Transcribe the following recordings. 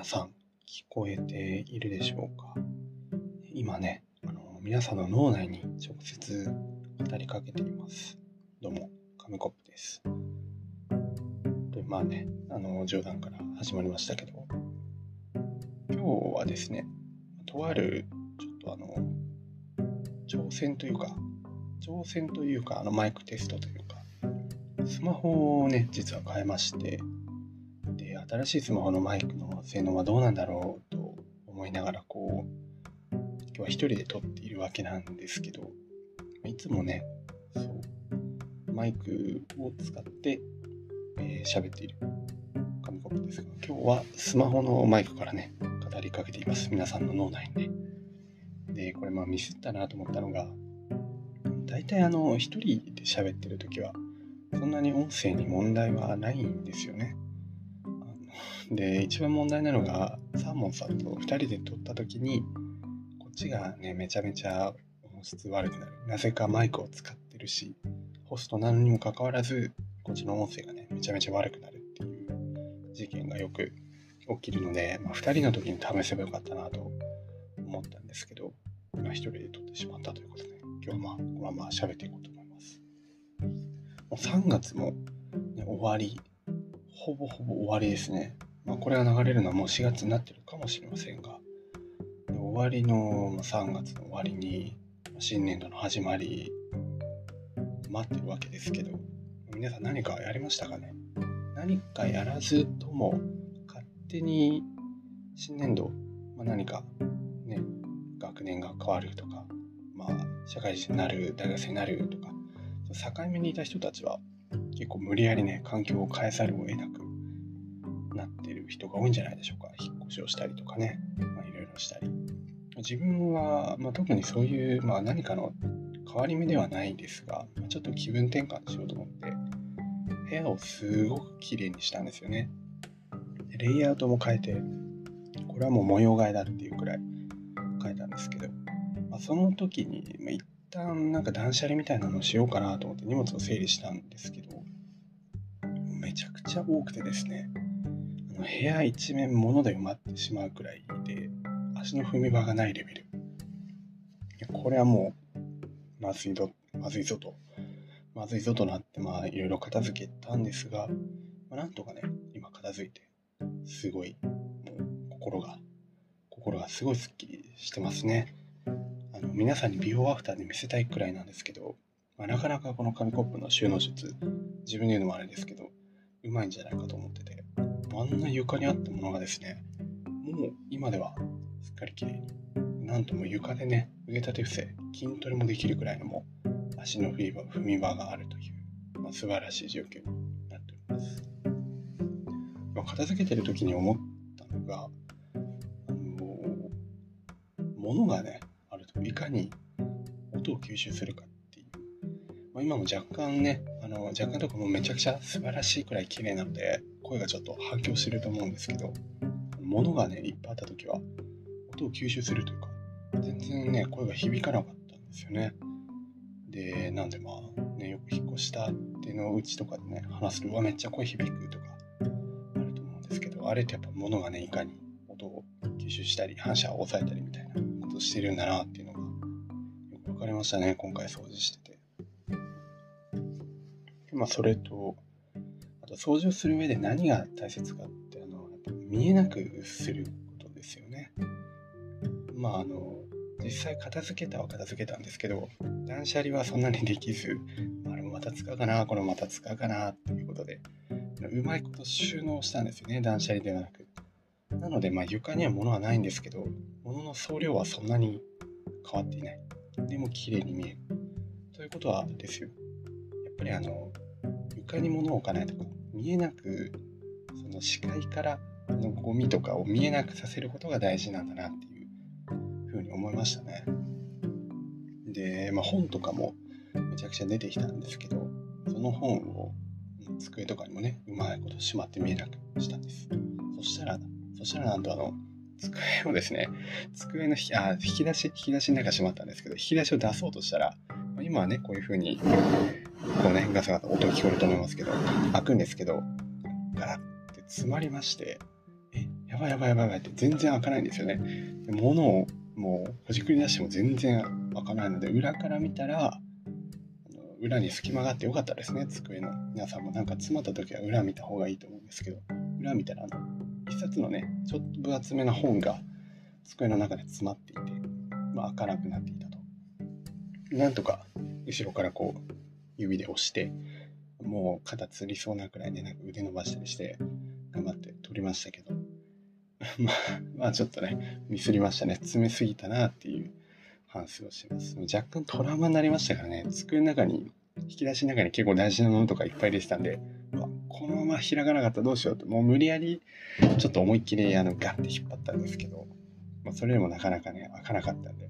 皆さん聞こえているでしょうか？今ね、あの皆さんの脳内に直接語りかけています。どうも、紙コップです。で、まあね、あの冗談から始まりましたけど、今日はですね、とあるちょっとあの挑戦というか、挑戦というか、あのマイクテストというか、スマホをね、実は変えまして、新しいスマホのマイクの性能はどうなんだろうと思いながら、こう、今日は一人で撮っているわけなんですけど、いつもね、そう、マイクを使ってえー、喋っている紙コップですが、今日はスマホのマイクからね、語りかけています。皆さんの脳内にね。で、これまあミスったなと思ったのが、大体あの、一人で喋ってる時は、そんなに音声に問題はないんですよね。で、一番問題なのが、サーモンさんと2人で撮った時に、こっちがね、めちゃめちゃ音質悪くなる。なぜかマイクを使ってるし、ホストなのにもかかわらず、こっちの音声がね、めちゃめちゃ悪くなるっていう事件がよく起きるので、まあ、2人の時に試せばよかったなと思ったんですけど、まあ、1人で撮ってしまったということで、今日はまあ、このまま喋っていこうと思います。もう3月も、ね、終わり、ほぼほぼ終わりですね。まあ、これが流れるのはもう4月になってるかもしれませんが、終わりの3月の終わりに、新年度の始まり、待ってるわけですけど、皆さん何かやりましたかね？何かやらずとも勝手に新年度、まあ、何かね学年が変わるとか、まあ、社会人になる大学生になるとか境目にいた人たちは結構無理やりね環境を変えざるを得なくなってる人が多いんじゃないでしょうか。引っ越しをしたりとかね、まあ、いろいろしたり。自分は、まあ、特にそういう、まあ、何かの変わり目ではないですがま、ちょっと気分転換しようと思って、部屋をすごく綺麗にしたんですよね。レイアウトも変えて、これはもう模様替えだっていうくらい変えたんですけど、まあ、その時に、まあ、一旦なんか断捨離みたいなのをしようかなと思って荷物を整理したんですけど、めちゃくちゃ多くてですね、部屋一面物で埋まってしまうくらいで、足の踏み場がないレベル。これはもうまずいぞ、まずいぞと、まずいぞとなって、まあ、いろいろ片付けたんですが、まあ、なんとかね、今片付いて、すごい、もう、心が、心がすごいスッキリしてますね。あの、皆さんにビフォーアフターで見せたいくらいなんですけど、まあ、なかなかこの紙コップの収納術、自分で言うのもあれですけど、うまいんじゃないかと思ってて、あんな床にあったものがですね、もう今ではすっかり綺麗に、なんとも床でね、腕立て伏せ、筋トレもできるくらいのも足の踏み場があるという、まあ、素晴らしい状況になっております。まあ、片付けてる時に思ったのが、あの物がね、あるといかに音を吸収するかっていう、まあ、今も若干ね、あの若干とかもめちゃくちゃ素晴らしいくらい綺麗なので、声がちょっと反響してると思うんですけど、物がね、いっぱいあった時は、音を吸収するというか、全然ね、声が響かなかったんですよね。で、なんでまあ、ね、よく引っ越したってのうちとかでね、話すと、うわ、めっちゃ声響くとか、あると思うんですけど、あれってやっぱ物がね、いかに音を吸収したり、反射を抑えたりみたいなことしてるんだなっていうのが、よくわかりましたね、今回掃除してて。まあ、それ、と掃除をする上で何が大切かっていうの、見えなくすることですよね。まああの実際片付けたは片付けたんですけど断捨離はそんなにできずあれもまた使うかなこれもまた使うかなっていうことでうまいこと収納したんですよね断捨離ではなく。なのでまあ床には物はないんですけど物の総量はそんなに変わっていない。でも綺麗に見える。ということはですよ。やっぱりあの床に物を置かないとか見えなくその視界からのゴミとかを見えなくさせることが大事なんだなっていうふうに思いましたね。で、まあ、本とかもめちゃくちゃ出てきたんですけど、その本を机とかにもね、うまいことしまって見えなくしたんです。そしたら、そしたらなんとあの、机をですね、机のあ引き出し、引き出しの中しまったんですけど、引き出しを出そうとしたら、今はね、こういう風に、こうね、ガサガサ音聞こえると思いますけど、開くんですけど、ガラッて詰まりまして、え、やばいやばいやばいやばいって全然開かないんですよね。で物をもうほじくり出しても全然開かないので、裏から見たら、裏に隙間があってよかったですね、机の。皆さんもなんか詰まった時は裏見た方がいいと思うんですけど、裏見たらあの、一冊のね、ちょっと分厚めな本が机の中で詰まっていて、まあ、開かなくなっていた。なんとか後ろからこう指で押して、もう肩つりそうなくらいでなんか腕伸ばしたりして頑張って取りましたけど、まあ、まあちょっとね、ミスりましたね。詰めすぎたなっていう反省をしてます。若干トラウマになりましたからね、机の中に、引き出しの中に結構大事なものとかいっぱい出てたんで、このまま開かなかったらどうしようと、もう無理やりちょっと思いっきりあのガッて引っ張ったんですけど、まあ、それでもなかなかね、開かなかったんで、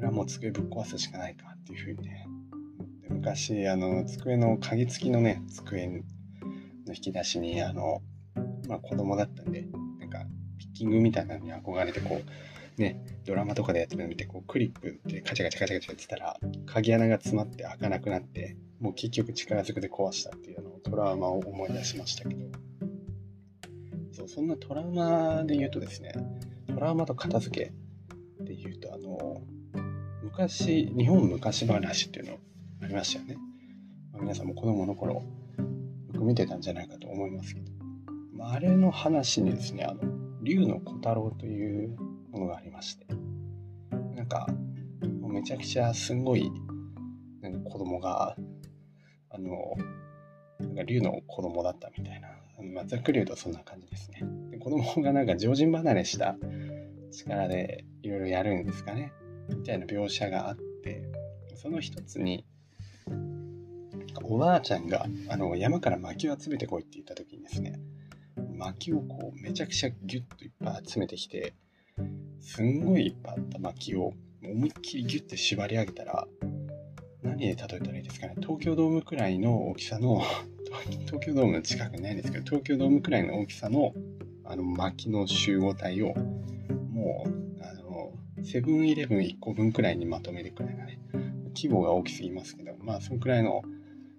これはもう机ぶっ壊すしかないかっていうふうにね、昔、あの、机の鍵付きのね、机の引き出しに、あの、まあ子供だったんで、なんか、ピッキングみたいなのに憧れて、こう、ね、ドラマとかでやってるの見て、こう、クリップでカチャカチャカチャカチャやってたら、鍵穴が詰まって開かなくなって、もう結局力ずくで壊したっていうのをトラウマを思い出しましたけど、そう、そんなトラウマで言うとですね、トラウマと片付け、昔、日本昔話っていうのありましたよね。まあ、皆さんも子供の頃、よく見てたんじゃないかと思いますけど、まあ、あれの話にですね、あの、竜の小太郎というものがありまして、なんか、もうめちゃくちゃすんごい、なんか子供が、あの、なんか竜の子供だったみたいな、まあ、ざっくり言うとそんな感じですね。で子供がなんか常人離れした力でいろいろやるんですかね。みたいな描写があって、その一つに、おばあちゃんがあの山から薪を集めてこいって言った時にですね、薪をこうめちゃくちゃギュッといっぱい集めてきて、すんごいいっぱいあった薪を思いっきりギュッて縛り上げたら、何で例えたらいいですかね、東京ドームくらいの大きさの、東京ドームの近くにないんですけど、東京ドームくらいの大きさのあの薪の集合体を、もう、セブンイレブン1個分くらいにまとめるくらいがね、規模が大きすぎますけど、まあ、そのくらいの、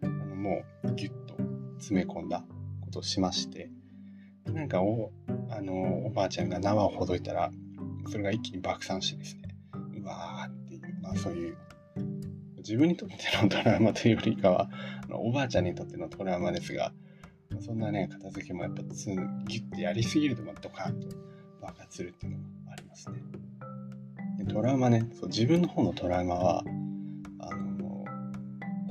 あのもう、ギュッと詰め込んだことをしまして、なんかお、あの、おばあちゃんが縄をほどいたら、それが一気に爆散してですね、うわーっていう、まあそういう、自分にとってのトラウマというよりかは、おばあちゃんにとってのトラウマですが、そんなね、片付けもやっぱつギュッてやりすぎると、まあドカンと爆発するっていうのがありますね。トラウマねそう、自分の方のトラウマは、あの、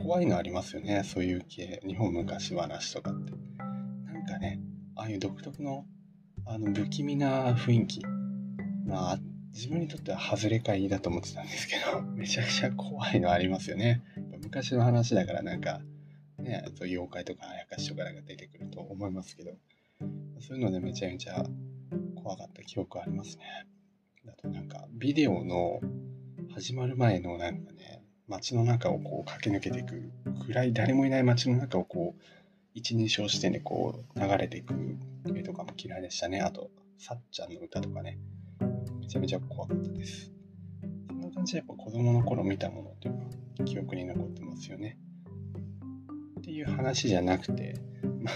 怖いのありますよね、そういう系、日本昔話とかって。なんかね、ああいう独特の、あの、不気味な雰囲気。まあ、自分にとっては外れかいいだと思ってたんですけど、めちゃくちゃ怖いのありますよね。昔の話だからなんか、ね、そういう妖怪とかあやかしとかなんか出てくると思いますけど、そういうのでめちゃめちゃ怖かった記憶ありますね。だとなんか、ビデオの始まる前のなんかね、街の中をこう駆け抜けていく、暗い誰もいない街の中をこう、一人称視点でこう流れていく絵とかも嫌いでしたね。あと、さっちゃんの歌とかね、めちゃめちゃ怖かったです。そんな感じでやっぱ子供の頃見たものっていうのは記憶に残ってますよね。っていう話じゃなくて、まあ、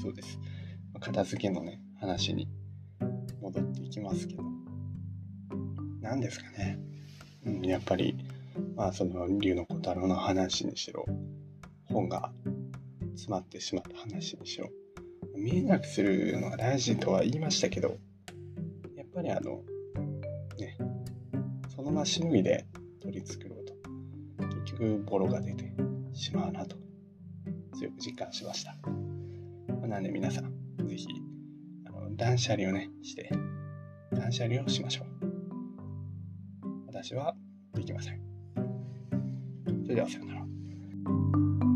そうです。片付けのね、話に戻っていきますけど、何ですかね。うん、やっぱり、まあ、その、龍の小太郎の話にしろ、本が詰まってしまった話にしろ、見えなくするのが大事とは言いましたけど、やっぱりあの、ね、その場しのぎで取り繕うと、結局ボロが出てしまうなと強く実感しました。まあなんで皆さん、ぜひ、あの断捨離をね、して、断捨離をしましょう。私はできません。それではさようなら。